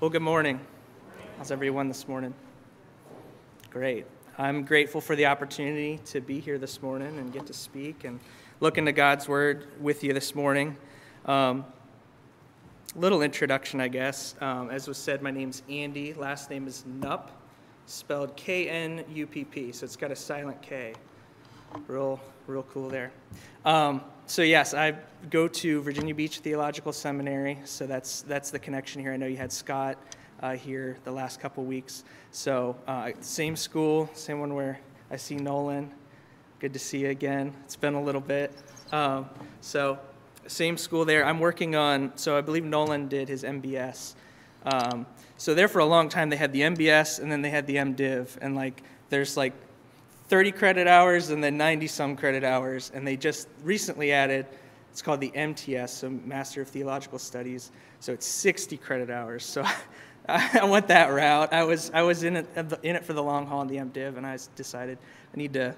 Well, good morning. How's everyone this morning? Great. I'm grateful for the opportunity to be here this morning and get to speak and look into God's Word with you this morning. Um, little introduction, I guess. Um, as was said, my name's Andy. Last name is Knupp, spelled K N U P P, so it's got a silent K. Real, real cool there. Um, so yes, I go to Virginia Beach Theological Seminary, so that's that's the connection here. I know you had Scott uh, here the last couple weeks, so uh, same school, same one where I see Nolan. Good to see you again. It's been a little bit. Um, so same school there. I'm working on. So I believe Nolan did his MBS. Um, so there for a long time they had the MBS and then they had the MDiv, and like there's like 30 credit hours and then 90 some credit hours. And they just recently added, it's called the MTS, so Master of Theological Studies. So it's 60 credit hours. So I went that route. I was, I was in, it, in it for the long haul in the MDiv, and I decided I need to.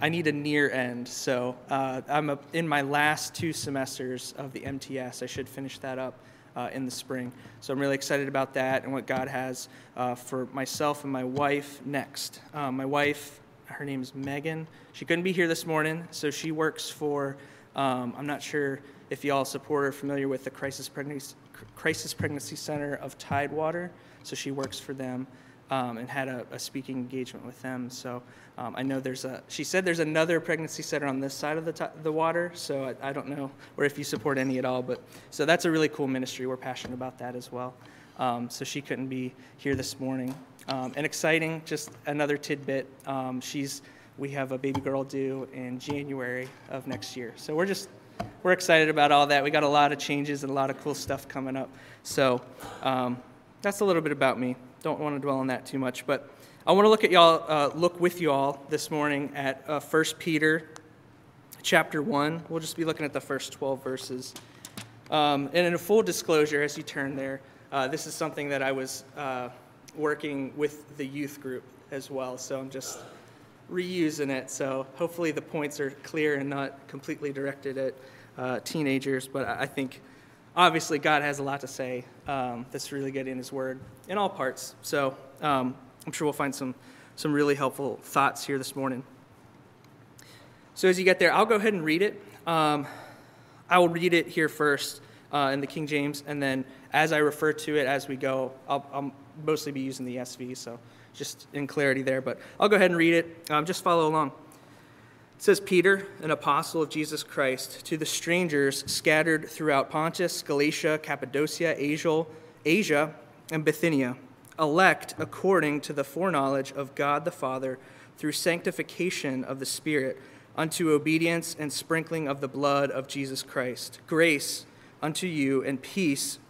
I need a near end, so uh, I'm a, in my last two semesters of the MTS. I should finish that up uh, in the spring. So I'm really excited about that and what God has uh, for myself and my wife next. Uh, my wife her name is Megan. She couldn't be here this morning, so she works for, um, I'm not sure if y'all support or familiar with the Crisis Pregnancy, Crisis Pregnancy Center of Tidewater. So she works for them um, and had a, a, speaking engagement with them. So um, I know there's a, she said there's another pregnancy center on this side of the, the water. So I, I don't know, or if you support any at all. But so that's a really cool ministry. We're passionate about that as well. Um, so she couldn't be here this morning. Um, and exciting, just another tidbit. Um, she's we have a baby girl due in January of next year. So we're just we're excited about all that. We got a lot of changes and a lot of cool stuff coming up. So um, that's a little bit about me. Don't want to dwell on that too much, but I want to look at y'all, uh, look with you all this morning at uh, 1 Peter chapter 1. We'll just be looking at the first 12 verses. Um, and in a full disclosure, as you turn there, uh, this is something that I was uh, working with the youth group as well. So I'm just reusing it. So hopefully the points are clear and not completely directed at uh, teenagers. But I think obviously God has a lot to say um, that's really good in His Word in all parts. So um, I'm sure we'll find some some really helpful thoughts here this morning. So as you get there, I'll go ahead and read it. Um, I will read it here first uh, in the King James, and then as I refer to it as we go, I'll, I'll mostly be using the ESV, so just in clarity there. But I'll go ahead and read it. Um, just follow along. It says, Peter, an apostle of Jesus Christ, to the strangers scattered throughout Pontus, Galatia, Cappadocia, Asia, Asia and Bithynia, elect according to the foreknowledge of God the Father through sanctification of the Spirit, unto obedience and sprinkling of the blood of Jesus Christ. Grace unto you and peace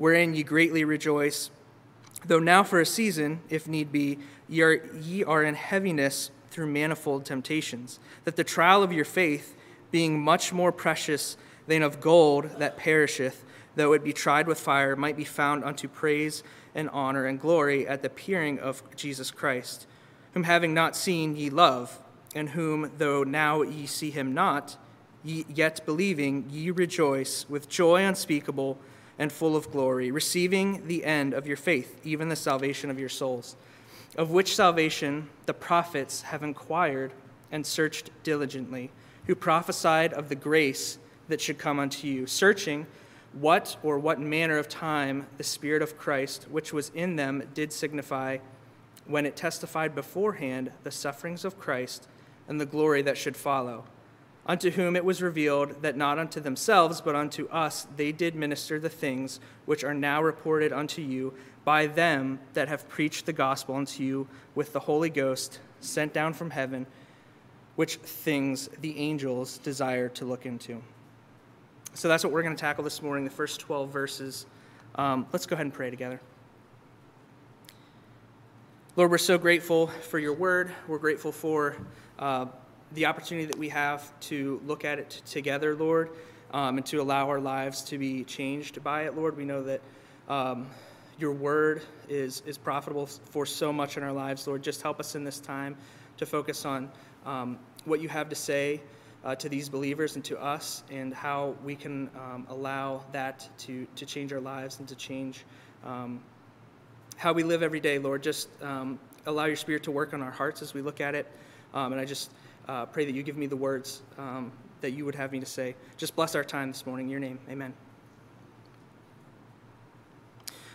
wherein ye greatly rejoice. Though now for a season, if need be, ye are, ye are in heaviness through manifold temptations, that the trial of your faith, being much more precious than of gold that perisheth, though it be tried with fire, might be found unto praise and honor and glory at the appearing of Jesus Christ, whom having not seen ye love, and whom, though now ye see him not, ye yet believing, ye rejoice with joy unspeakable and full of glory, receiving the end of your faith, even the salvation of your souls, of which salvation the prophets have inquired and searched diligently, who prophesied of the grace that should come unto you, searching what or what manner of time the Spirit of Christ, which was in them, did signify when it testified beforehand the sufferings of Christ and the glory that should follow unto whom it was revealed that not unto themselves, but unto us they did minister the things which are now reported unto you by them that have preached the gospel unto you with the Holy Ghost sent down from heaven, which things the angels desire to look into. So that's what we're going to tackle this morning, the first 12 verses. Um, let's go ahead and pray together. Lord, we're so grateful for your word. We're grateful for uh, the opportunity that we have to look at it together, Lord, um, and to allow our lives to be changed by it, Lord. We know that um, your word is, is profitable for so much in our lives, Lord. Just help us in this time to focus on um, what you have to say uh, to these believers and to us, and how we can um, allow that to, to change our lives and to change um, how we live every day, Lord. Just um, allow your spirit to work on our hearts as we look at it. And I just uh, pray that you give me the words um, that you would have me to say. Just bless our time this morning. In your name, amen.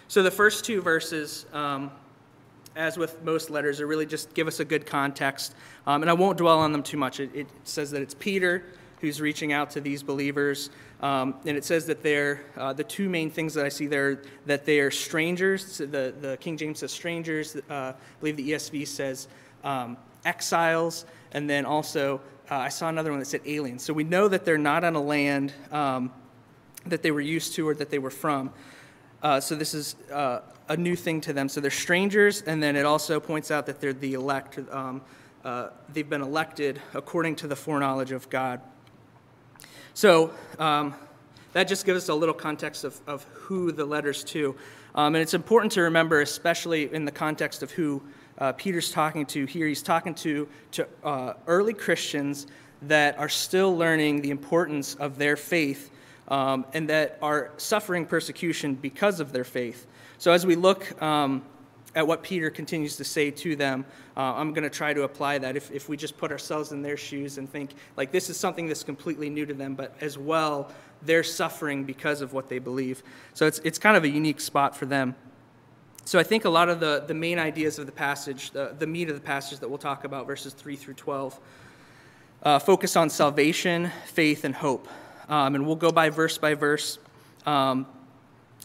So the first two verses, um, as with most letters, are really just give us a good context. Um, and I won't dwell on them too much. It, it, says that it's Peter who's reaching out to these believers. Um, and it says that they're, uh, the two main things that I see there, that they are strangers. The, the King James says strangers. Uh, I believe the ESV says um, exiles. And then also, uh, I saw another one that said aliens. So we know that they're not on a land um, that they were used to or that they were from. Uh, so this is uh, a new thing to them. So they're strangers, and then it also points out that they're the elect. Um, uh, they've been elected according to the foreknowledge of God. So um, that just gives us a little context of, of who the letters to. Um, and it's important to remember, especially in the context of who uh, Peter's talking to here. He's talking to, to uh, early Christians that are still learning the importance of their faith um, and that are suffering persecution because of their faith. So, as we look um, at what Peter continues to say to them, uh, I'm going to try to apply that. If, if we just put ourselves in their shoes and think, like, this is something that's completely new to them, but as well, they're suffering because of what they believe. So, it's, it's kind of a unique spot for them. So, I think a lot of the, the main ideas of the passage, the, the meat of the passage that we'll talk about, verses 3 through 12, uh, focus on salvation, faith, and hope. Um, and we'll go by verse by verse. Um,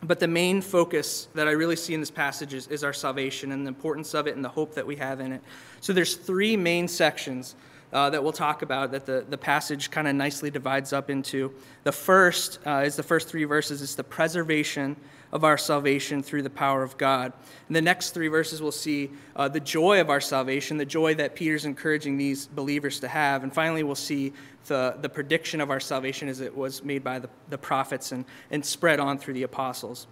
but the main focus that I really see in this passage is, is, our salvation and the importance of it and the hope that we have in it. So there's three main sections uh, that we'll talk about that the, the passage kind of nicely divides up into. The first uh, is the first three verses. It's the preservation of our salvation through the power of God. In the next three verses, we'll see uh, the joy of our salvation, the joy that Peter's encouraging these believers to have. And finally, we'll see the, the prediction of our salvation as it was made by the, the prophets and, and spread on through the apostles.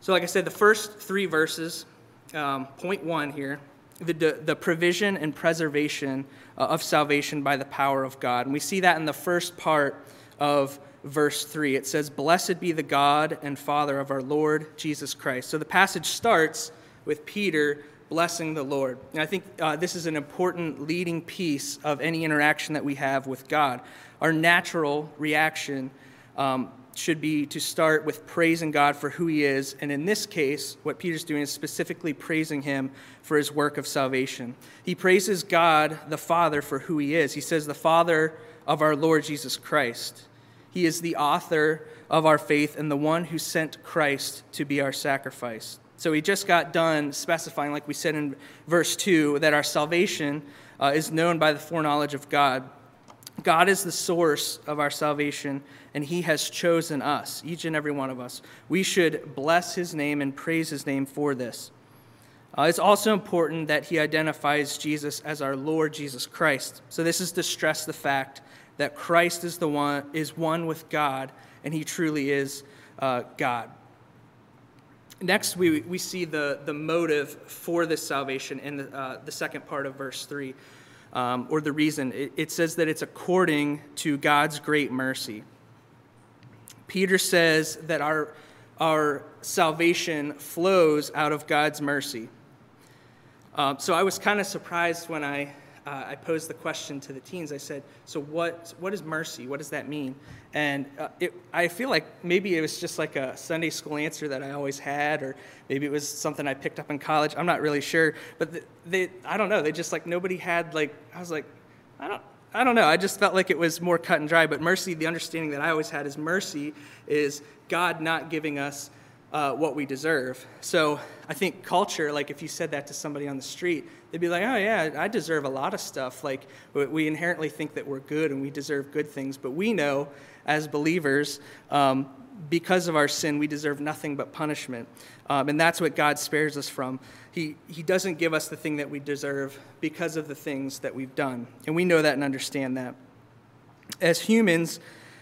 So, like I said, the first three verses, um, point one here, the, the provision and preservation uh, of salvation by the power of God. And we see that in the first part of verse 3. It says, Blessed be the God and Father of our Lord Jesus Christ. So the passage starts with Peter blessing the Lord. And I think uh, this is an important leading piece of any interaction that we have with God. Our natural reaction um, should be to start with praising God for who He is. And in this case, what Peter's doing is specifically praising Him for His work of salvation. He praises God, the Father, for who He is. He says, The Father of our Lord Jesus Christ. He is the author of our faith and the one who sent Christ to be our sacrifice. So he just got done specifying, like we said in verse 2, that our salvation uh, is known by the foreknowledge of God. God is the source of our salvation, and he has chosen us, each and every one of us. We should bless his name and praise his name for this. Uh, it's also important that he identifies Jesus as our Lord Jesus Christ. So this is to stress the fact that Christ is the one is one with God, and He truly is uh, God. Next, we, we see the, the motive for this salvation in the, uh, the second part of verse 3, um, or the reason. It, it says that it's according to God's great mercy. Peter says that our, our salvation flows out of God's mercy. Um, so I was kind of surprised when I uh, I posed the question to the teens. I said, "So what? What is mercy? What does that mean?" And uh, it, I feel like maybe it was just like a Sunday school answer that I always had, or maybe it was something I picked up in college. I'm not really sure, but they, they I don't know. They just like nobody had like I was like, I don't. I don't know. I just felt like it was more cut and dry. But mercy, the understanding that I always had is mercy is God not giving us uh, what we deserve. So I think culture, like if you said that to somebody on the street, they'd be like, oh, yeah, I deserve a lot of stuff. Like we inherently think that we're good and we deserve good things. But we know as believers um, because of our sin, we deserve nothing but punishment. Um, and that's what God spares us from. He, he doesn't give us the thing that we deserve because of the things that we've done. And we know that and understand that. As humans,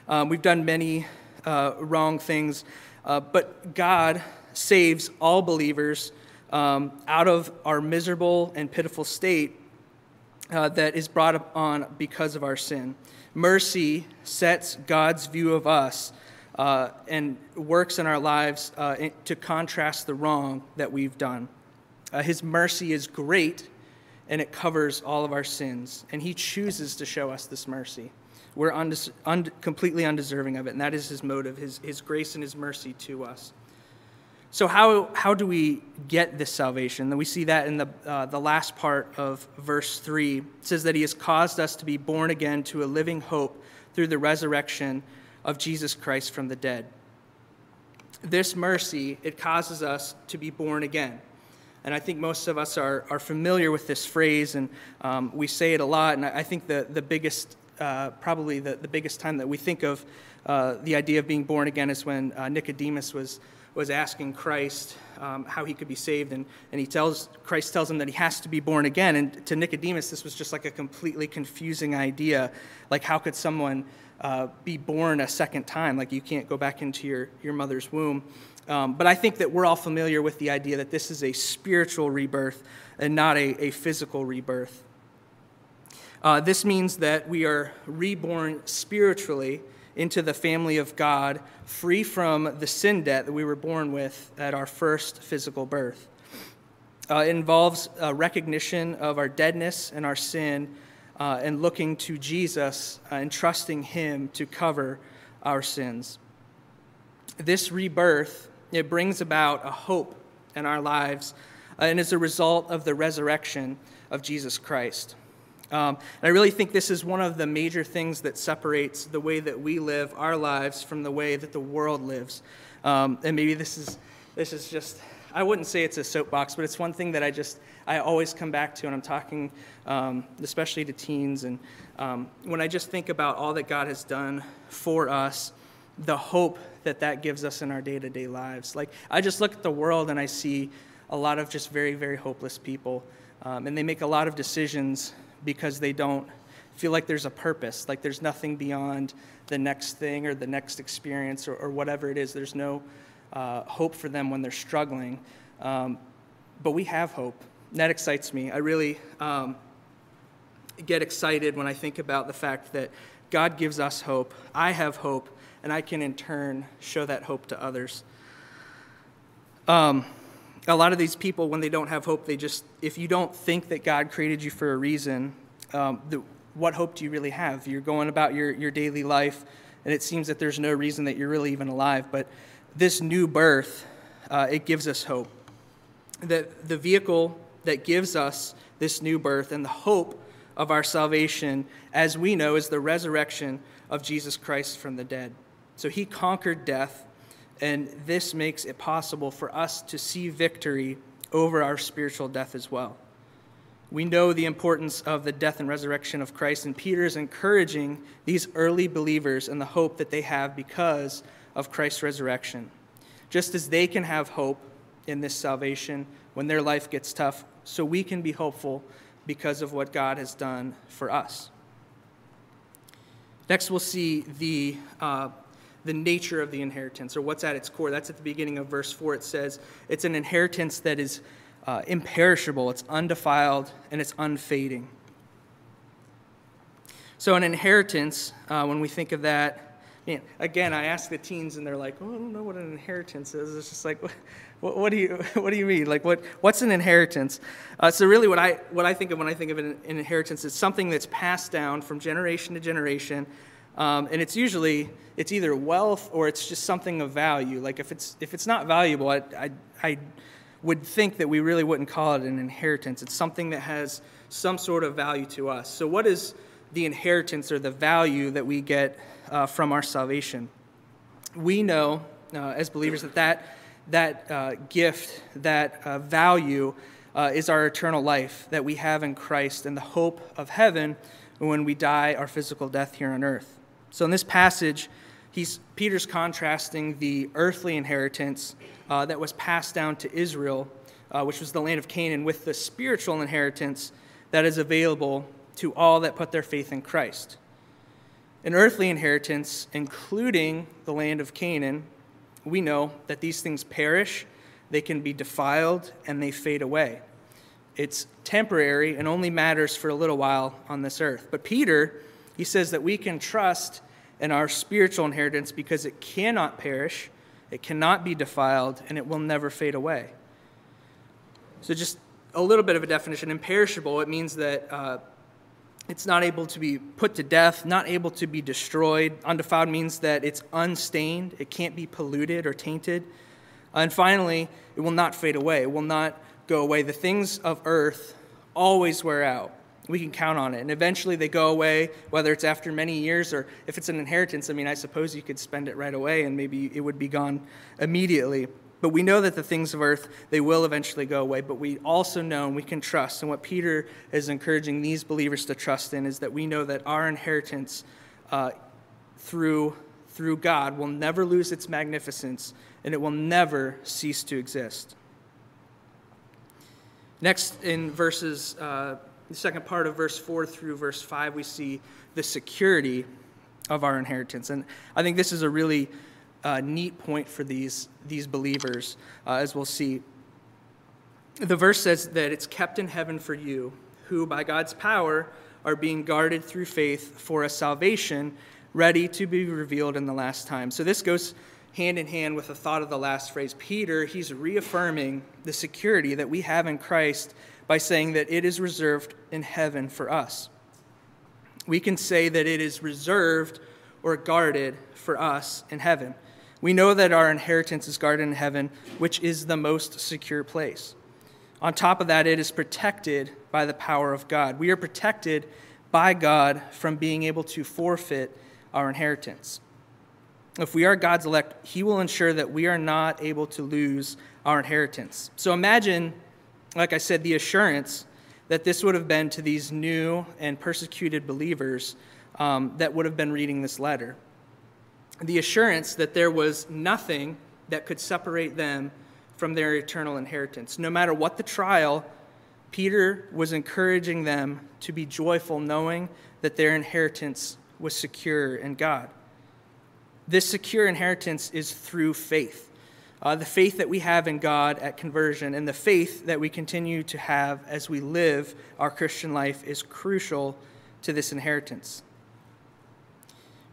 um, we've done many uh, wrong things, uh, but God saves all believers um, out of our miserable and pitiful state uh, that is brought on because of our sin. Mercy sets God's view of us uh, and works in our lives uh, to contrast the wrong that we've done. Uh, his mercy is great and it covers all of our sins, and He chooses to show us this mercy. We're undes- un- completely undeserving of it, and that is His motive, His, his grace and His mercy to us. So, how, how do we get this salvation? We see that in the, uh, the last part of verse 3. It says that He has caused us to be born again to a living hope through the resurrection of Jesus Christ from the dead. This mercy, it causes us to be born again. And I think most of us are, are familiar with this phrase, and um, we say it a lot. And I think the, the biggest, uh, probably the, the biggest time that we think of uh, the idea of being born again is when uh, Nicodemus was was asking Christ um, how he could be saved, and, and he tells Christ tells him that he has to be born again. And to Nicodemus, this was just like a completely confusing idea. Like, how could someone uh, be born a second time? Like, you can't go back into your, your mother's womb. Um, but I think that we're all familiar with the idea that this is a spiritual rebirth and not a, a physical rebirth. Uh, this means that we are reborn spiritually into the family of God, free from the sin debt that we were born with at our first physical birth. Uh, it involves a recognition of our deadness and our sin uh, and looking to Jesus uh, and trusting Him to cover our sins. This rebirth, it brings about a hope in our lives uh, and is a result of the resurrection of Jesus Christ. Um, and I really think this is one of the major things that separates the way that we live our lives from the way that the world lives. Um, and maybe this is, this is just, I wouldn't say it's a soapbox, but it's one thing that I just, I always come back to, and I'm talking um, especially to teens. And um, when I just think about all that God has done for us, the hope that that gives us in our day to day lives. Like, I just look at the world and I see a lot of just very, very hopeless people. Um, and they make a lot of decisions because they don't feel like there's a purpose, like there's nothing beyond the next thing or the next experience or, or whatever it is. There's no uh, hope for them when they're struggling. Um, but we have hope. And that excites me. I really um, get excited when I think about the fact that God gives us hope. I have hope, and I can in turn show that hope to others. Um, a lot of these people, when they don't have hope, they just, if you don't think that God created you for a reason, um, the, what hope do you really have? You're going about your, your daily life, and it seems that there's no reason that you're really even alive. But this new birth, uh, it gives us hope. That the vehicle that gives us this new birth and the hope of our salvation, as we know, is the resurrection of Jesus Christ from the dead. So he conquered death and this makes it possible for us to see victory over our spiritual death as well. We know the importance of the death and resurrection of Christ, and Peter is encouraging these early believers and the hope that they have because of Christ's resurrection. Just as they can have hope in this salvation when their life gets tough, so we can be hopeful because of what God has done for us. Next, we'll see the uh, the nature of the inheritance or what's at its core. That's at the beginning of verse 4. It says it's an inheritance that is uh, imperishable, it's undefiled, and it's unfading. So, an inheritance, uh, when we think of that, man, again, I ask the teens and they're like, oh, I don't know what an inheritance is. It's just like, what, what do, you, what do you mean? Like, what, what's an inheritance? Uh, so, really, what I, what I think of when I think of an, an inheritance is something that's passed down from generation to generation um, and it's usually it's either wealth or it's just something of value. Like if it's if it's not valuable, I, I, I would think that we really wouldn't call it an inheritance. It's something that has some sort of value to us. So what is the inheritance or the value that we get uh, from our salvation? We know uh, as believers that that, that uh, gift, that uh, value, uh, is our eternal life that we have in Christ and the hope of heaven when we die our physical death here on earth. So, in this passage, He's, Peter's contrasting the earthly inheritance uh, that was passed down to Israel, uh, which was the land of Canaan, with the spiritual inheritance that is available to all that put their faith in Christ. An earthly inheritance, including the land of Canaan, we know that these things perish, they can be defiled, and they fade away. It's temporary and only matters for a little while on this earth. But Peter, he says that we can trust in our spiritual inheritance because it cannot perish, it cannot be defiled, and it will never fade away. So, just a little bit of a definition imperishable, it means that uh, it's not able to be put to death, not able to be destroyed. Undefiled means that it's unstained, it can't be polluted or tainted. And finally, it will not fade away, it will not go away. The things of earth always wear out. We can count on it. And eventually they go away, whether it's after many years or if it's an inheritance. I mean, I suppose you could spend it right away and maybe it would be gone immediately. But we know that the things of earth, they will eventually go away. But we also know and we can trust. And what Peter is encouraging these believers to trust in is that we know that our inheritance uh, through, through God will never lose its magnificence and it will never cease to exist. Next, in verses, uh, the second part of verse 4 through verse 5, we see the security of our inheritance. And I think this is a really uh, neat point for these, these believers, uh, as we'll see. The verse says that it's kept in heaven for you, who by God's power are being guarded through faith for a salvation ready to be revealed in the last time. So this goes hand in hand with the thought of the last phrase. Peter, he's reaffirming the security that we have in Christ by saying that it is reserved in heaven for us. We can say that it is reserved or guarded for us in heaven. We know that our inheritance is guarded in heaven, which is the most secure place. On top of that, it is protected by the power of God. We are protected by God from being able to forfeit our inheritance. If we are God's elect, He will ensure that we are not able to lose our inheritance. So imagine, like I said, the assurance that this would have been to these new and persecuted believers um, that would have been reading this letter the assurance that there was nothing that could separate them from their eternal inheritance. No matter what the trial, Peter was encouraging them to be joyful, knowing that their inheritance was secure in God. This secure inheritance is through faith. Uh, the faith that we have in God at conversion and the faith that we continue to have as we live our Christian life is crucial to this inheritance.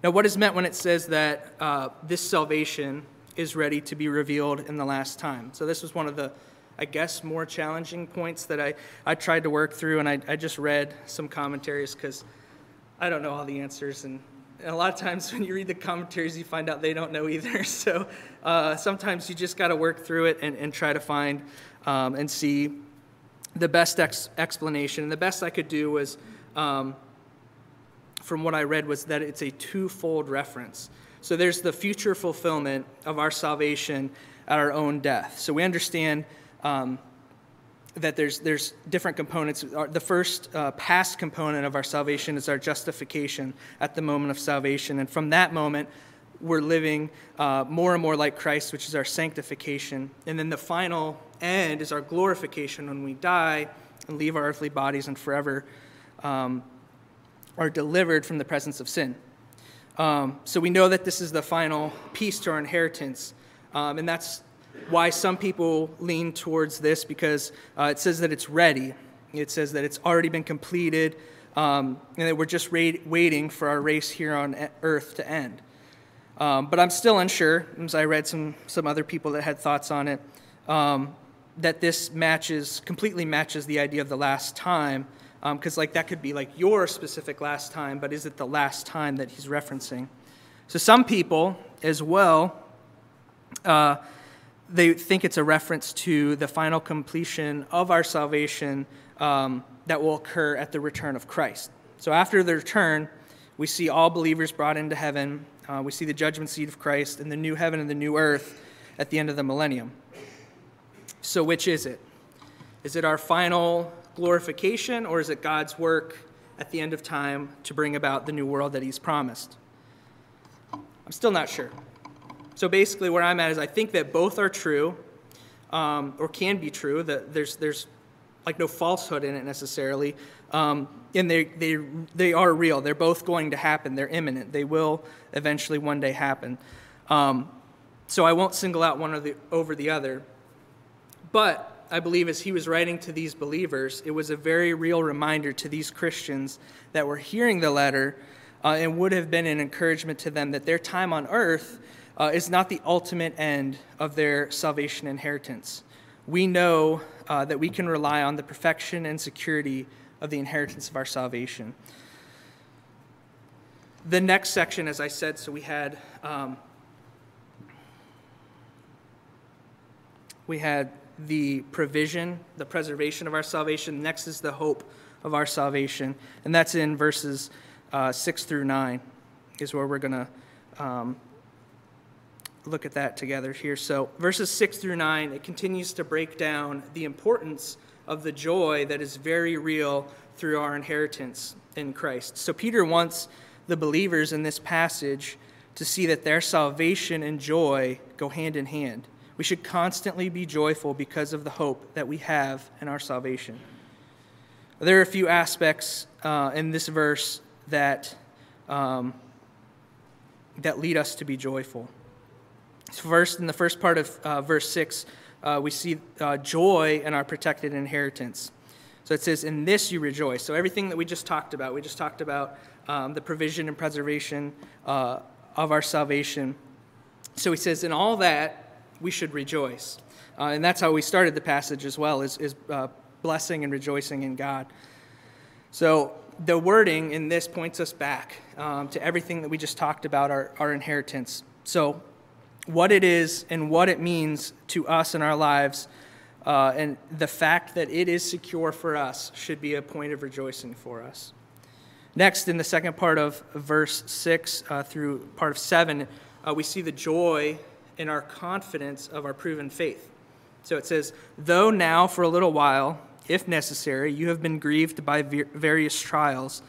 Now, what is meant when it says that uh, this salvation is ready to be revealed in the last time? So, this was one of the, I guess, more challenging points that I, I tried to work through, and I, I just read some commentaries because I don't know all the answers. And, and, a lot of times when you read the commentaries, you find out they don't know either. So, uh, sometimes you just got to work through it and, and try to find um, and see the best ex- explanation. And the best I could do was. Um, from what I read was that it's a twofold reference. So there's the future fulfillment of our salvation at our own death. So we understand um, that there's, there's different components. The first uh, past component of our salvation is our justification at the moment of salvation. And from that moment, we're living uh, more and more like Christ, which is our sanctification. And then the final end is our glorification when we die and leave our earthly bodies and forever um, are delivered from the presence of sin. Um, so we know that this is the final piece to our inheritance. Um, and that's why some people lean towards this because uh, it says that it's ready. It says that it's already been completed um, and that we're just ra- waiting for our race here on earth to end. Um, but I'm still unsure, as I read some, some other people that had thoughts on it, um, that this matches, completely matches the idea of the last time because um, like that could be like your specific last time, but is it the last time that he's referencing? So some people as well, uh, they think it's a reference to the final completion of our salvation um, that will occur at the return of Christ. So after the return, we see all believers brought into heaven. Uh, we see the judgment seat of Christ and the new heaven and the new earth at the end of the millennium. So which is it? Is it our final glorification, or is it God's work at the end of time to bring about the new world that He's promised? I'm still not sure. So basically, where I'm at is I think that both are true, um, or can be true. That there's there's like no falsehood in it necessarily, um, and they they they are real. They're both going to happen. They're imminent. They will eventually one day happen. Um, so I won't single out one the, over the other. But I believe as he was writing to these believers, it was a very real reminder to these Christians that were hearing the letter uh, and would have been an encouragement to them that their time on earth uh, is not the ultimate end of their salvation inheritance. We know uh, that we can rely on the perfection and security of the inheritance of our salvation. The next section, as I said, so we had um, we had the provision, the preservation of our salvation. Next is the hope of our salvation, and that's in verses uh, six through nine, is where we're going to um, look at that together here. So, verses 6 through 9, it continues to break down the importance of the joy that is very real through our inheritance in Christ. So, Peter wants the believers in this passage to see that their salvation and joy go hand in hand. We should constantly be joyful because of the hope that we have in our salvation. There are a few aspects uh, in this verse that, um, that lead us to be joyful. First, in the first part of uh, verse 6, uh, we see uh, joy in our protected inheritance. So it says, In this you rejoice. So everything that we just talked about, we just talked about um, the provision and preservation uh, of our salvation. So he says, In all that, we should rejoice. Uh, and that's how we started the passage as well, is, is uh, blessing and rejoicing in God. So the wording in this points us back um, to everything that we just talked about, our, our inheritance. So what it is and what it means to us in our lives, uh, and the fact that it is secure for us should be a point of rejoicing for us. Next, in the second part of verse 6 uh, through part of 7, uh, we see the joy in our confidence of our proven faith. So it says, Though now for a little while, if necessary, you have been grieved by various trials,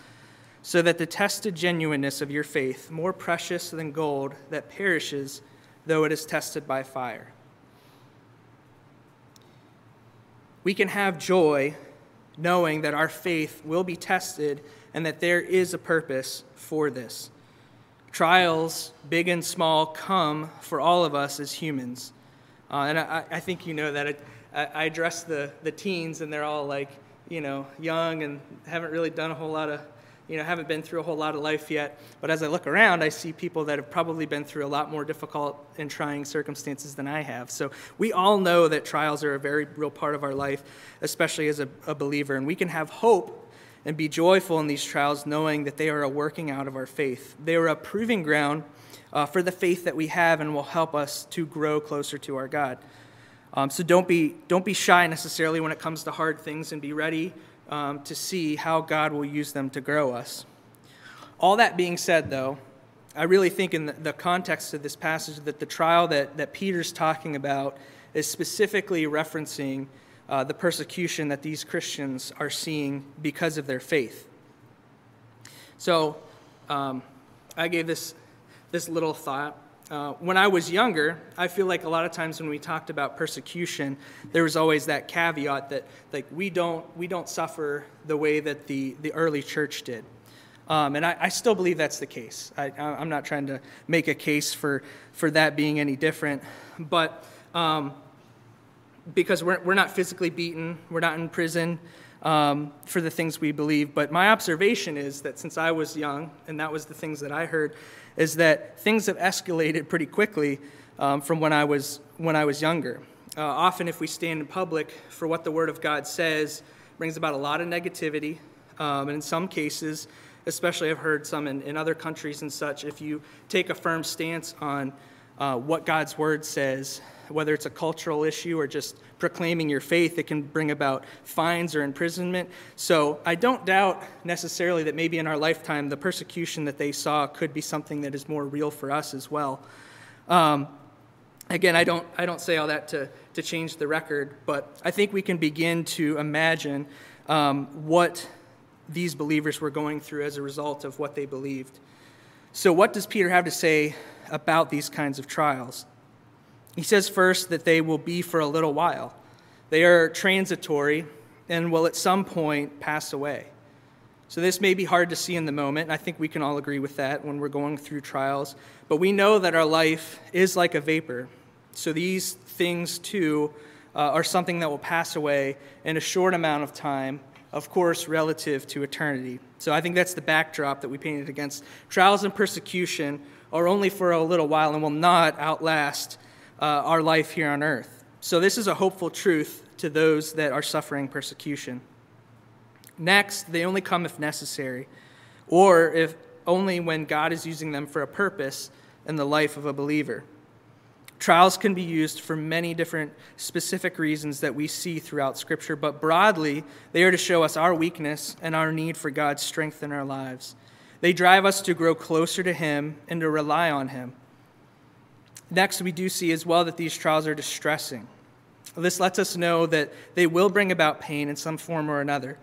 so that the tested genuineness of your faith, more precious than gold that perishes, though it is tested by fire. We can have joy knowing that our faith will be tested and that there is a purpose for this. Trials, big and small, come for all of us as humans. Uh, and I, I, think you know that. I, I address the, the teens, and they're all like, you know, young and haven't really done a whole lot of you know, haven't been through a whole lot of life yet. But as I look around, I see people that have probably been through a lot more difficult and trying circumstances than I have. So we all know that trials are a very real part of our life, especially as a, a believer. And we can have hope and be joyful in these trials, knowing that they are a working out of our faith. They are a proving ground uh, for the faith that we have and will help us to grow closer to our God. Um, so don't be, don't be shy necessarily when it comes to hard things and be ready um, to see how God will use them to grow us. All that being said, though, I really think in the, context of this passage that the trial that, that Peter's talking about is specifically referencing uh, the persecution that these Christians are seeing because of their faith. So um, I gave this, this little thought uh, when I was younger, I feel like a lot of times when we talked about persecution, there was always that caveat that like we don't we don't suffer the way that the the early church did, um, and I, I, still believe that's the case. I, am not trying to make a case for for that being any different, but um, because we're we're not physically beaten, we're not in prison. Um, for the things we believe. But my observation is that since I was young, and that was the things that I heard, is that things have escalated pretty quickly um, from when I was when I was younger. Uh, often, if we stand in public for what the Word of God says, brings about a lot of negativity, um, and in some cases, especially I've heard some in, in, other countries and such, if you take a firm stance on uh, what God's Word says, whether it's a cultural issue or just proclaiming your faith, it can bring about fines or imprisonment. So I don't doubt necessarily that maybe in our lifetime the persecution that they saw could be something that is more real for us as well. Um, again, I don't, I don't say all that to, to change the record, but I think we can begin to imagine um, what these believers were going through as a result of what they believed. So, what does Peter have to say about these kinds of trials. He says first that they will be for a little while. They are transitory and will at some point pass away. So, this may be hard to see in the moment. I think we can all agree with that when we're going through trials. But we know that our life is like a vapor. So, these things too uh, are something that will pass away in a short amount of time, of course, relative to eternity. So, I think that's the backdrop that we painted against. Trials and persecution are only for a little while and will not outlast uh, our life here on earth. So, this is a hopeful truth to those that are suffering persecution. Next, they only come if necessary, or if only when God is using them for a purpose in the life of a believer. Trials can be used for many different specific reasons that we see throughout Scripture, but broadly, they are to show us our weakness and our need for God's strength in our lives. They drive us to grow closer to Him and to rely on Him. Next, we do see as well that these trials are distressing. This lets us know that they will bring about pain in some form or another.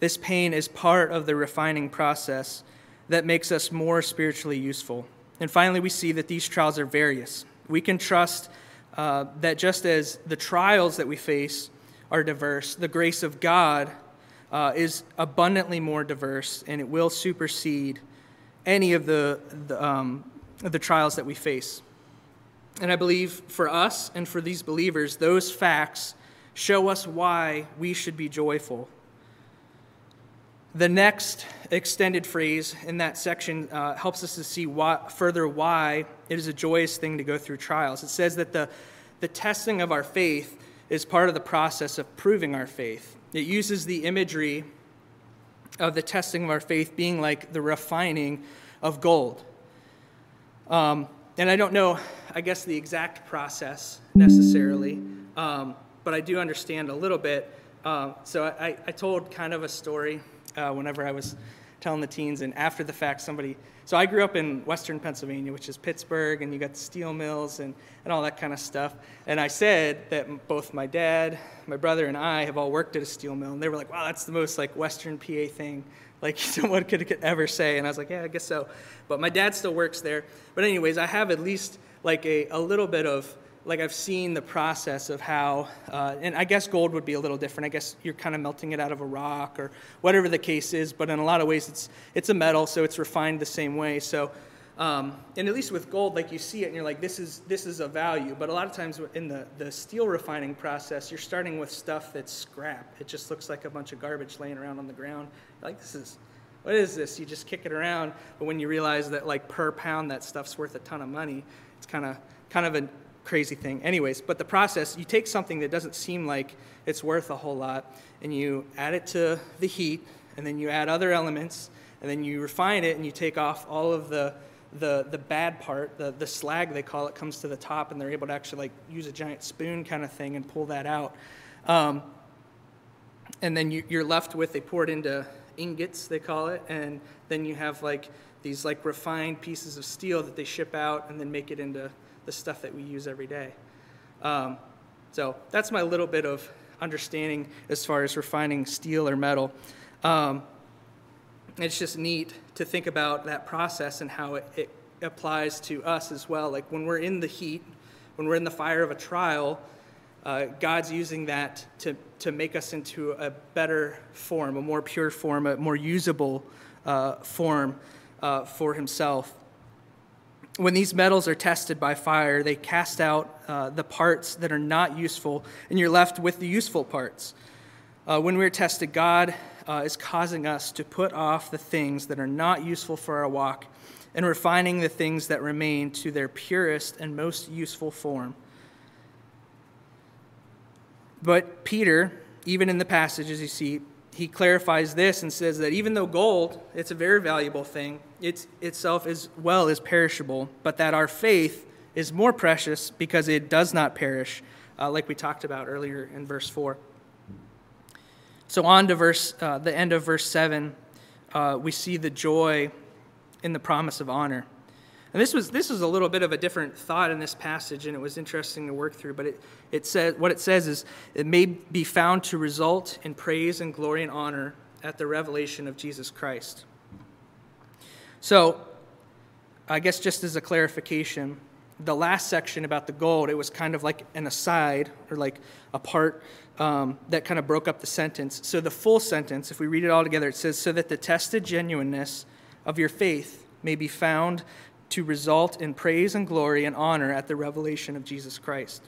This pain is part of the refining process that makes us more spiritually useful. And finally, we see that these trials are various. We can trust uh, that just as the trials that we face are diverse, the grace of God uh, is abundantly more diverse and it will supersede any of the, the, um, the trials that we face. And I believe for us and for these believers, those facts show us why we should be joyful the next extended phrase in that section uh, helps us to see why, further why it is a joyous thing to go through trials. It says that the, the testing of our faith is part of the process of proving our faith. It uses the imagery of the testing of our faith being like the refining of gold. Um, and I don't know, I guess, the exact process necessarily, um, but I do understand a little bit. Uh, so I, I told kind of a story uh, whenever I was telling the teens, and after the fact, somebody. So I grew up in Western Pennsylvania, which is Pittsburgh, and you got the steel mills and, and all that kind of stuff. And I said that both my dad, my brother, and I have all worked at a steel mill, and they were like, "Wow, that's the most like Western PA thing like someone could, could ever say." And I was like, "Yeah, I guess so." But my dad still works there. But anyways, I have at least like a, a little bit of like I've seen the process of how, uh, and I guess gold would be a little different. I guess you're kind of melting it out of a rock or whatever the case is. But in a lot of ways, it's it's a metal, so it's refined the same way. So, um, and at least with gold, like you see it, and you're like, this is this is a value. But a lot of times in the the steel refining process, you're starting with stuff that's scrap. It just looks like a bunch of garbage laying around on the ground. You're like this is. What is this? You just kick it around, but when you realize that, like per pound, that stuff's worth a ton of money, it's kind of kind of a crazy thing. Anyways, but the process, you take something that doesn't seem like it's worth a whole lot, and you add it to the heat, and then you add other elements, and then you refine it, and you take off all of the the, the bad part, the, the slag they call it, comes to the top, and they're able to actually like use a giant spoon kind of thing and pull that out. Um, and then you, you're left with, they pour it into ingots, they call it, and then you have like these like refined pieces of steel that they ship out and then make it into the stuff that we use every day. Um, so that's my little bit of understanding as far as refining steel or metal. Um, it's just neat to think about that process and how it, it applies to us as well. Like when we're in the heat, when we're in the fire of a trial, uh, God's using that to, to make us into a better form, a more pure form, a more usable uh, form uh, for Himself when these metals are tested by fire, they cast out uh, the parts that are not useful, and you're left with the useful parts. Uh, when we're tested, God uh, is causing us to put off the things that are not useful for our walk and refining the things that remain to their purest and most useful form. But Peter, even in the passage, as you see, he clarifies this and says that even though gold, it's a very valuable thing, it itself as well is perishable, but that our faith is more precious because it does not perish, uh, like we talked about earlier in verse 4. So, on to verse, uh, the end of verse 7, uh, we see the joy in the promise of honor. And this was this was a little bit of a different thought in this passage, and it was interesting to work through. But it, it says what it says is it may be found to result in praise and glory and honor at the revelation of Jesus Christ. So I guess just as a clarification, the last section about the gold, it was kind of like an aside or like a part um, that kind of broke up the sentence. So the full sentence, if we read it all together, it says, So that the tested genuineness of your faith may be found to result in praise and glory and honor at the revelation of Jesus Christ.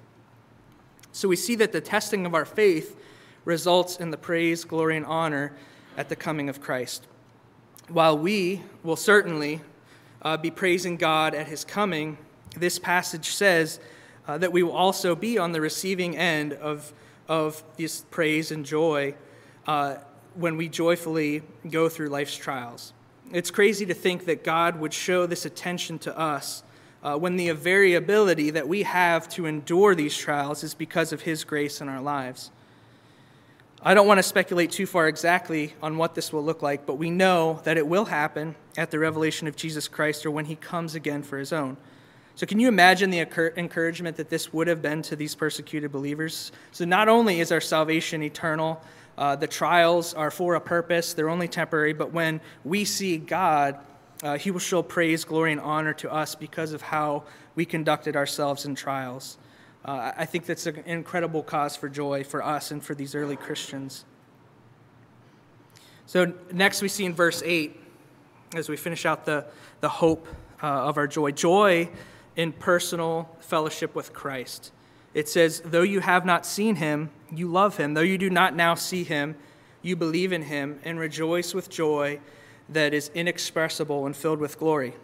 So we see that the testing of our faith results in the praise, glory, and honor at the coming of Christ. While we will certainly uh, be praising God at his coming, this passage says uh, that we will also be on the receiving end of, of this praise and joy uh, when we joyfully go through life's trials. It's crazy to think that God would show this attention to us uh, when the variability that we have to endure these trials is because of His grace in our lives. I don't want to speculate too far exactly on what this will look like, but we know that it will happen at the revelation of Jesus Christ or when He comes again for His own. So, can you imagine the encouragement that this would have been to these persecuted believers? So, not only is our salvation eternal, uh, the trials are for a purpose, they're only temporary, but when we see God, uh, He will show praise, glory, and honor to us because of how we conducted ourselves in trials. Uh, I think that's an incredible cause for joy for us and for these early Christians. So, next we see in verse 8, as we finish out the, the hope uh, of our joy, joy in personal fellowship with Christ. It says, Though you have not seen him, you love him. Though you do not now see him, you believe in him and rejoice with joy that is inexpressible and filled with glory.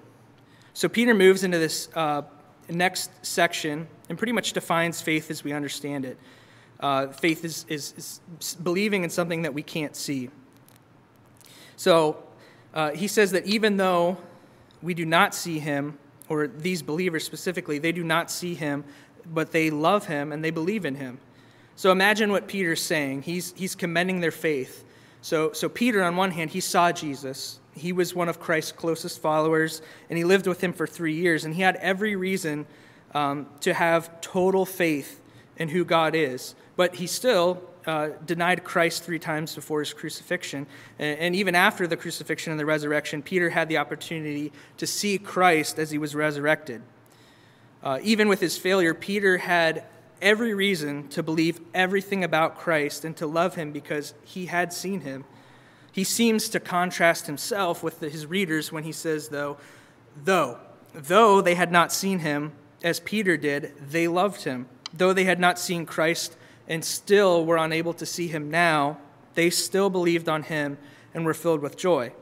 So Peter moves into this uh, next section and pretty much defines faith as we understand it. Uh, faith is, is, is, believing in something that we can't see. So uh, he says that even though we do not see him, or these believers specifically, they do not see him, but they love him and they believe in him. So imagine what Peter's saying. He's, he's commending their faith. So, so Peter, on one hand, he saw Jesus. He was one of Christ's closest followers, and he lived with him for three years. And he had every reason um, to have total faith in who God is. But he still uh, denied Christ three times before his crucifixion. And, and, even after the crucifixion and the resurrection, Peter had the opportunity to see Christ as he was resurrected. Uh, even with his failure, Peter had every reason to believe everything about Christ and to love him because he had seen him. He seems to contrast himself with his readers when he says, though, though, though they had not seen him as Peter did, they loved him. Though they had not seen Christ and still were unable to see him now, they still believed on him and were filled with joy.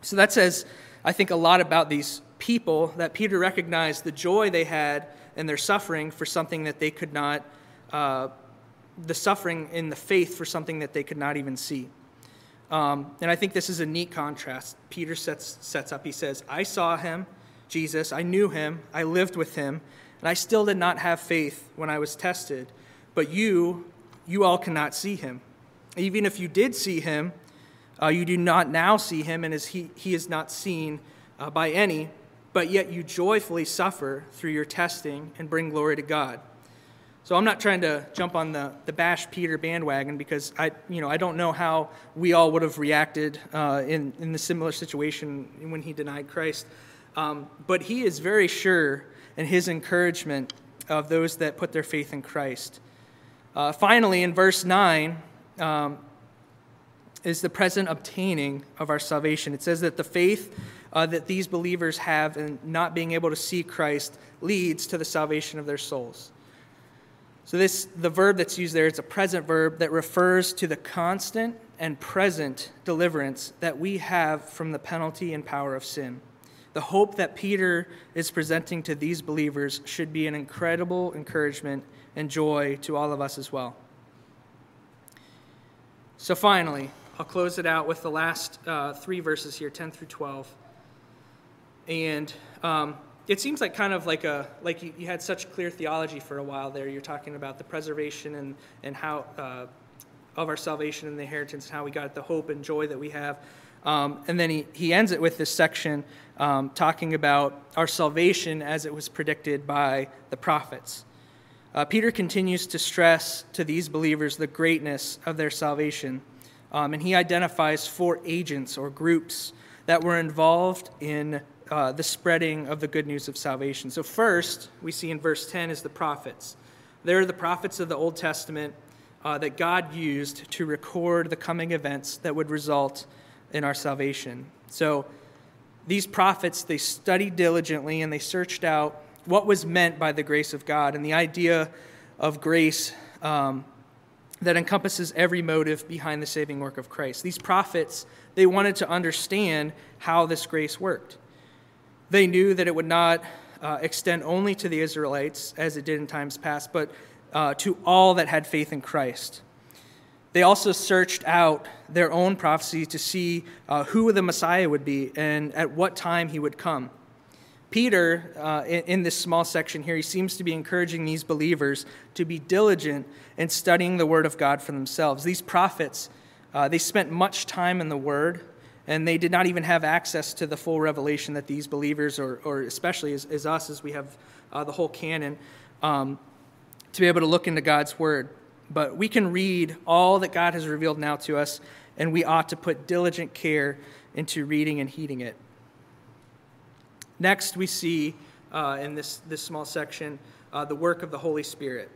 So that says, I think, a lot about these people that Peter recognized the joy they had in their suffering for something that they could not, uh, the suffering in the faith for something that they could not even see. Um, and I think this is a neat contrast. Peter sets, sets up, he says, I saw him, Jesus, I knew him, I lived with him, and I still did not have faith when I was tested. But you, you all cannot see him. Even if you did see him, uh, you do not now see him, and as he, he is not seen uh, by any but yet you joyfully suffer through your testing and bring glory to God. So I'm not trying to jump on the, the bash Peter bandwagon because I, you know, I don't know how we all would have reacted uh, in, in the similar situation when he denied Christ. Um, but he is very sure in his encouragement of those that put their faith in Christ. Uh, finally, in verse 9, um, is the present obtaining of our salvation. It says that the faith uh, that these believers have in not being able to see Christ leads to the salvation of their souls. So this the verb that's used there is a present verb that refers to the constant and present deliverance that we have from the penalty and power of sin. The hope that Peter is presenting to these believers should be an incredible encouragement and joy to all of us as well. So finally, I'll close it out with the last uh, three verses here 10 through 12 and um, it seems like kind of like a like you, you, had such clear theology for a while there. You're talking about the preservation and and how uh, of our salvation and the inheritance, and how we got the hope and joy that we have. Um, and then he, he ends it with this section um, talking about our salvation as it was predicted by the prophets. Uh, Peter continues to stress to these believers the greatness of their salvation, um, and he identifies four agents or groups that were involved in uh, the spreading of the good news of salvation. So, first, we see in verse 10 is the prophets. They're the prophets of the Old Testament uh, that God used to record the coming events that would result in our salvation. So, these prophets, they studied diligently and they searched out what was meant by the grace of God and the idea of grace um, that encompasses every motive behind the saving work of Christ. These prophets, they wanted to understand how this grace worked. They knew that it would not uh, extend only to the Israelites, as it did in times past, but uh, to all that had faith in Christ. They also searched out their own prophecy to see uh, who the Messiah would be and at what time he would come. Peter, uh, in, in, this small section here, he seems to be encouraging these believers to be diligent in studying the Word of God for themselves. These prophets, uh, they spent much time in the Word, and they did not even have access to the full revelation that these believers, or, or especially as, as us, as we have uh, the whole canon, um, to be able to look into God's Word. But we can read all that God has revealed now to us, and we ought to put diligent care into reading and heeding it. Next, we see uh, in this, this small section uh, the work of the Holy Spirit.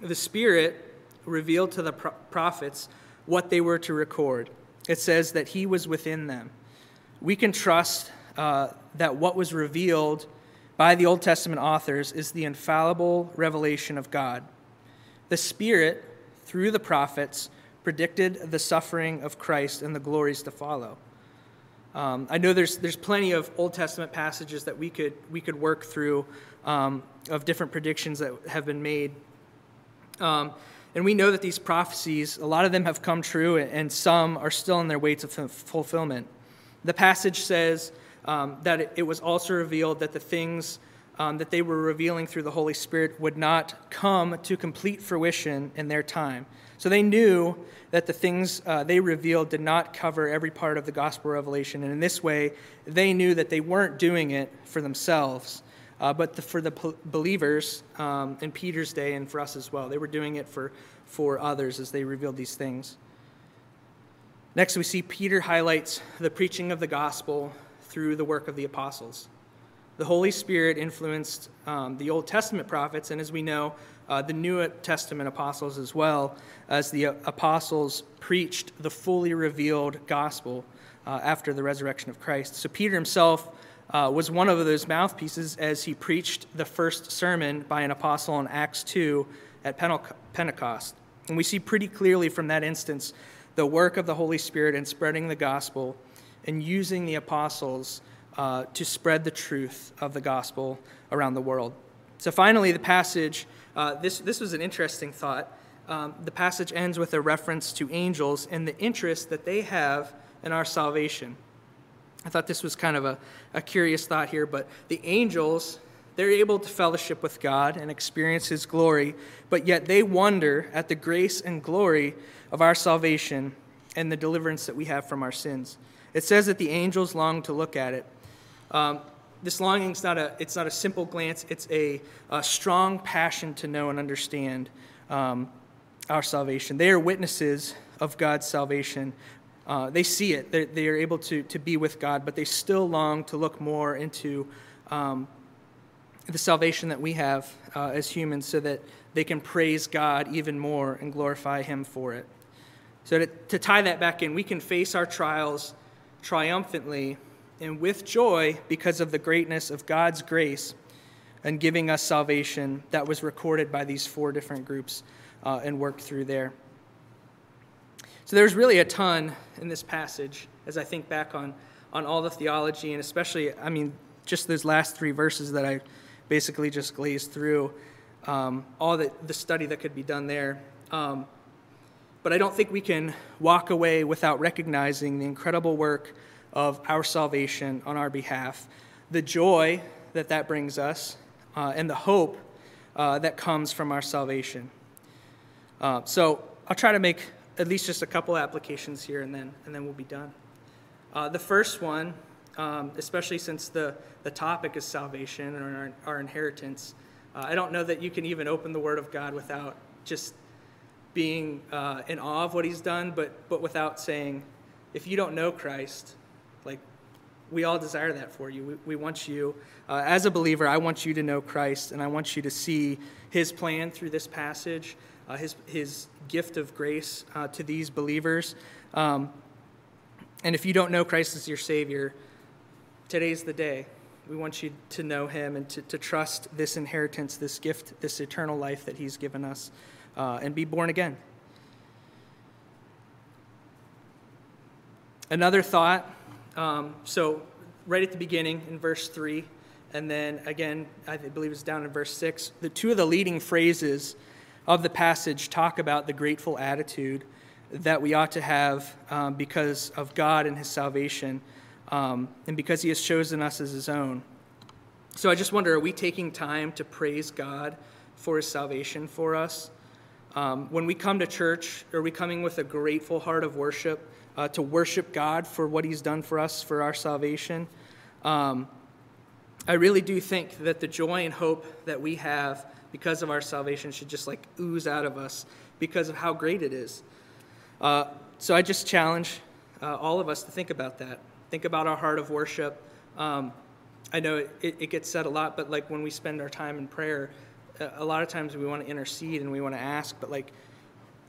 The Spirit revealed to the pro- prophets what they were to record. It says that He was within them. We can trust uh, that what was revealed by the Old Testament authors is the infallible revelation of God. The Spirit, through the prophets, predicted the suffering of Christ and the glories to follow. Um, I know there's, there's plenty of Old Testament passages that we could, we could work through um, of different predictions that have been made. Um, and we know that these prophecies, a lot of them have come true, and some are still on their way to fulfillment. The passage says um, that it, it, was also revealed that the things um, that they were revealing through the Holy Spirit would not come to complete fruition in their time. So they knew that the things uh, they revealed did not cover every part of the gospel revelation. And in this way, they knew that they weren't doing it for themselves, uh, but the, for the believers um, in Peter's day and for us as well. They were doing it for, for others as they revealed these things. Next, we see Peter highlights the preaching of the gospel through the work of the apostles. The Holy Spirit influenced um, the Old Testament prophets, and as we know, uh, the New Testament apostles as well, as the apostles preached the fully revealed gospel uh, after the resurrection of Christ. So Peter himself uh, was one of those mouthpieces as he preached the first sermon by an apostle in Acts 2 at Pentecost. And we see pretty clearly from that instance the work of the Holy Spirit in spreading the gospel and using the apostles uh, to spread the truth of the gospel around the world. So finally, the passage uh, this, this was an interesting thought. Um, the passage ends with a reference to angels and the interest that they have in our salvation. I thought this was kind of a, a curious thought here, but the angels, they're able to fellowship with God and experience His glory, but yet they wonder at the grace and glory of our salvation and the deliverance that we have from our sins. It says that the angels long to look at it. Um, this longing is not a, it's not a simple glance, it's a, a strong passion to know and understand um, our salvation. They are witnesses of God's salvation. Uh, they see it, They're, they are able to, to be with God, but they still long to look more into um, the salvation that we have uh, as humans so that they can praise God even more and glorify Him for it. So, to, to tie that back in, we can face our trials triumphantly and with joy because of the greatness of God's grace and giving us salvation that was recorded by these four different groups uh, and worked through there. So there's really a ton in this passage as I think back on, on all the theology and especially, I mean, just those last three verses that I basically just glazed through, um, all the, the study that could be done there. Um, but I don't think we can walk away without recognizing the incredible work of our salvation on our behalf, the joy that that brings us, uh, and the hope uh, that comes from our salvation. Uh, so I'll try to make at least just a couple applications here, and then and then we'll be done. Uh, the first one, um, especially since the the topic is salvation and our, our inheritance, uh, I don't know that you can even open the Word of God without just being uh, in awe of what He's done, but but without saying, if you don't know Christ, we all desire that for you. We, we want you, uh, as a believer, I want you to know Christ, and I want you to see his plan through this passage, uh, his, his gift of grace uh, to these believers. Um, and if you don't know Christ as your Savior, today's the day. We want you to know him and to, to trust this inheritance, this gift, this eternal life that he's given us, uh, and be born again. Another thought um, so, right at the beginning in verse 3, and then again, I believe it's down in verse 6, the two of the leading phrases of the passage talk about the grateful attitude that we ought to have um, because of God and his salvation um, and because he has chosen us as his own. So I just wonder are we taking time to praise God for his salvation for us? Um, when we come to church, are we coming with a grateful heart of worship uh, to worship God for what he's done for us for our salvation? Um, I really do think that the joy and hope that we have because of our salvation should just like ooze out of us because of how great it is. Uh, so I just challenge uh, all of us to think about that. Think about our heart of worship. Um, I know it, it, gets said a lot, but like when we spend our time in prayer, a lot of times we want to intercede and we want to ask, but like,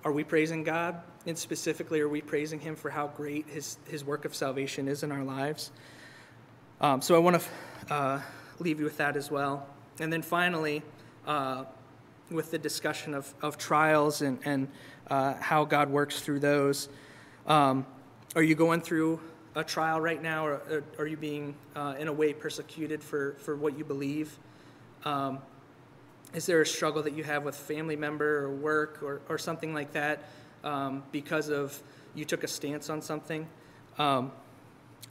are we praising God? And specifically, are we praising Him for how great His, his work of salvation is in our lives? Um, so I want to uh, leave you with that as well. And then finally, uh, with the discussion of, of trials and, and uh, how God works through those. Um, are you going through a trial right now, or, or are you being, uh, in a way, persecuted for, for what you believe? Um, is there a struggle that you have with family member or work or, or something like that um, because of you took a stance on something? Um,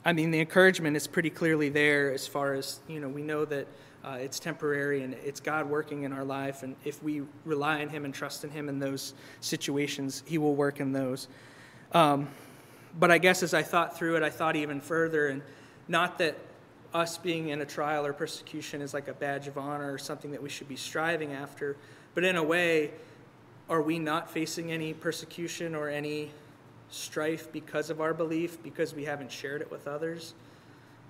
I mean, the encouragement is pretty clearly there as far as, you know, we know that uh, it's temporary and it's God working in our life. And if we rely on Him and trust in Him in those situations, He will work in those. Um, but I guess as I thought through it, I thought even further, and not that us being in a trial or persecution is like a badge of honor or something that we should be striving after, but in a way, are we not facing any persecution or any strife because of our belief, because we haven't shared it with others?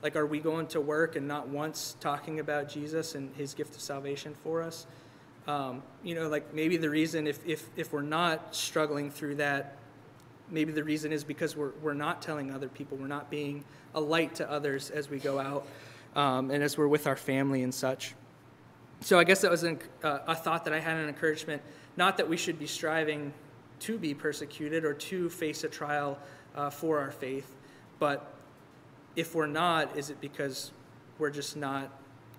Like, are we going to work and not once talking about Jesus and his gift of salvation for us? Um, you know, like maybe the reason, if, if, if we're not struggling through that, maybe the reason is because we're, we're not telling other people, we're not being a light to others as we go out um, and as we're with our family and such. So I guess that was an, uh, a thought that I had an encouragement. Not that we should be striving to be persecuted or to face a trial uh, for our faith, but if we're not, is it because we're just not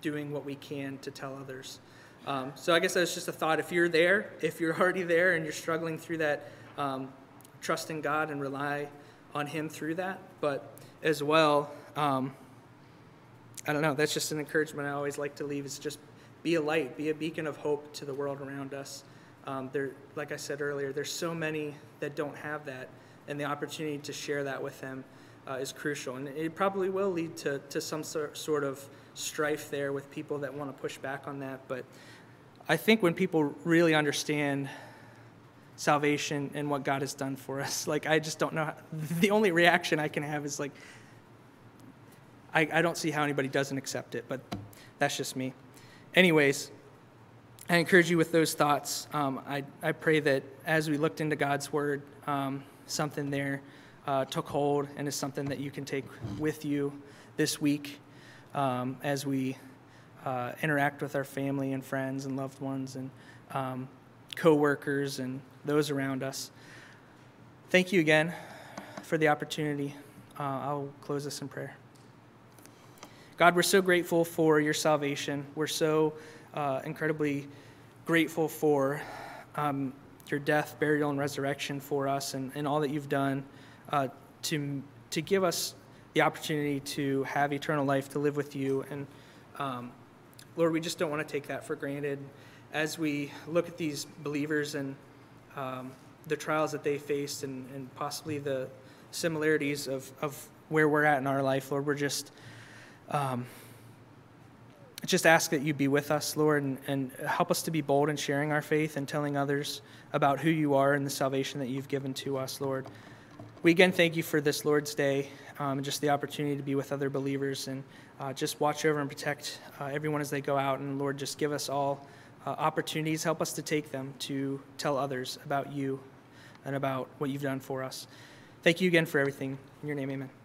doing what we can to tell others? Um, so I guess that's just a thought. If you're there, if you're already there and you're struggling through that, um, trust in God and rely on Him through that. But as well, um, I don't know, that's just an encouragement I always like to leave is just be a light, be a beacon of hope to the world around us. Um, there, like I said earlier, there's so many that don't have that, and the opportunity to share that with them uh, is crucial. And it probably will lead to, to some sort of strife there with people that want to push back on that. But I think when people really understand salvation and what God has done for us, like I just don't know. How, the only reaction I can have is like, I, I don't see how anybody doesn't accept it, but that's just me. Anyways, I encourage you with those thoughts. Um, I, I pray that as we looked into God's Word, um, something there uh, took hold and is something that you can take with you this week um, as we uh, interact with our family and friends and loved ones and um, co-workers and those around us. Thank you again for the opportunity. Uh, I'll close this in prayer. God, we're so grateful for your salvation. We're so uh, incredibly grateful for um, your death, burial, and resurrection for us and, and all that you've done uh, to, to give us the opportunity to have eternal life, to live with you. And um, Lord, we just don't want to take that for granted. As we look at these believers and um, the trials that they faced and, and possibly the similarities of, of where we're at in our life, Lord, we're just. Um, just ask that you be with us, Lord, and, and, help us to be bold in sharing our faith and telling others about who you are and the salvation that you've given to us, Lord. we again thank you for this Lord's Day um, and just the opportunity to be with other believers and uh, just watch over and protect uh, everyone as they go out. And Lord, just give us all uh, opportunities. Help us to take them to tell others about you and about what you've done for us. Thank you again for everything. In your name, amen.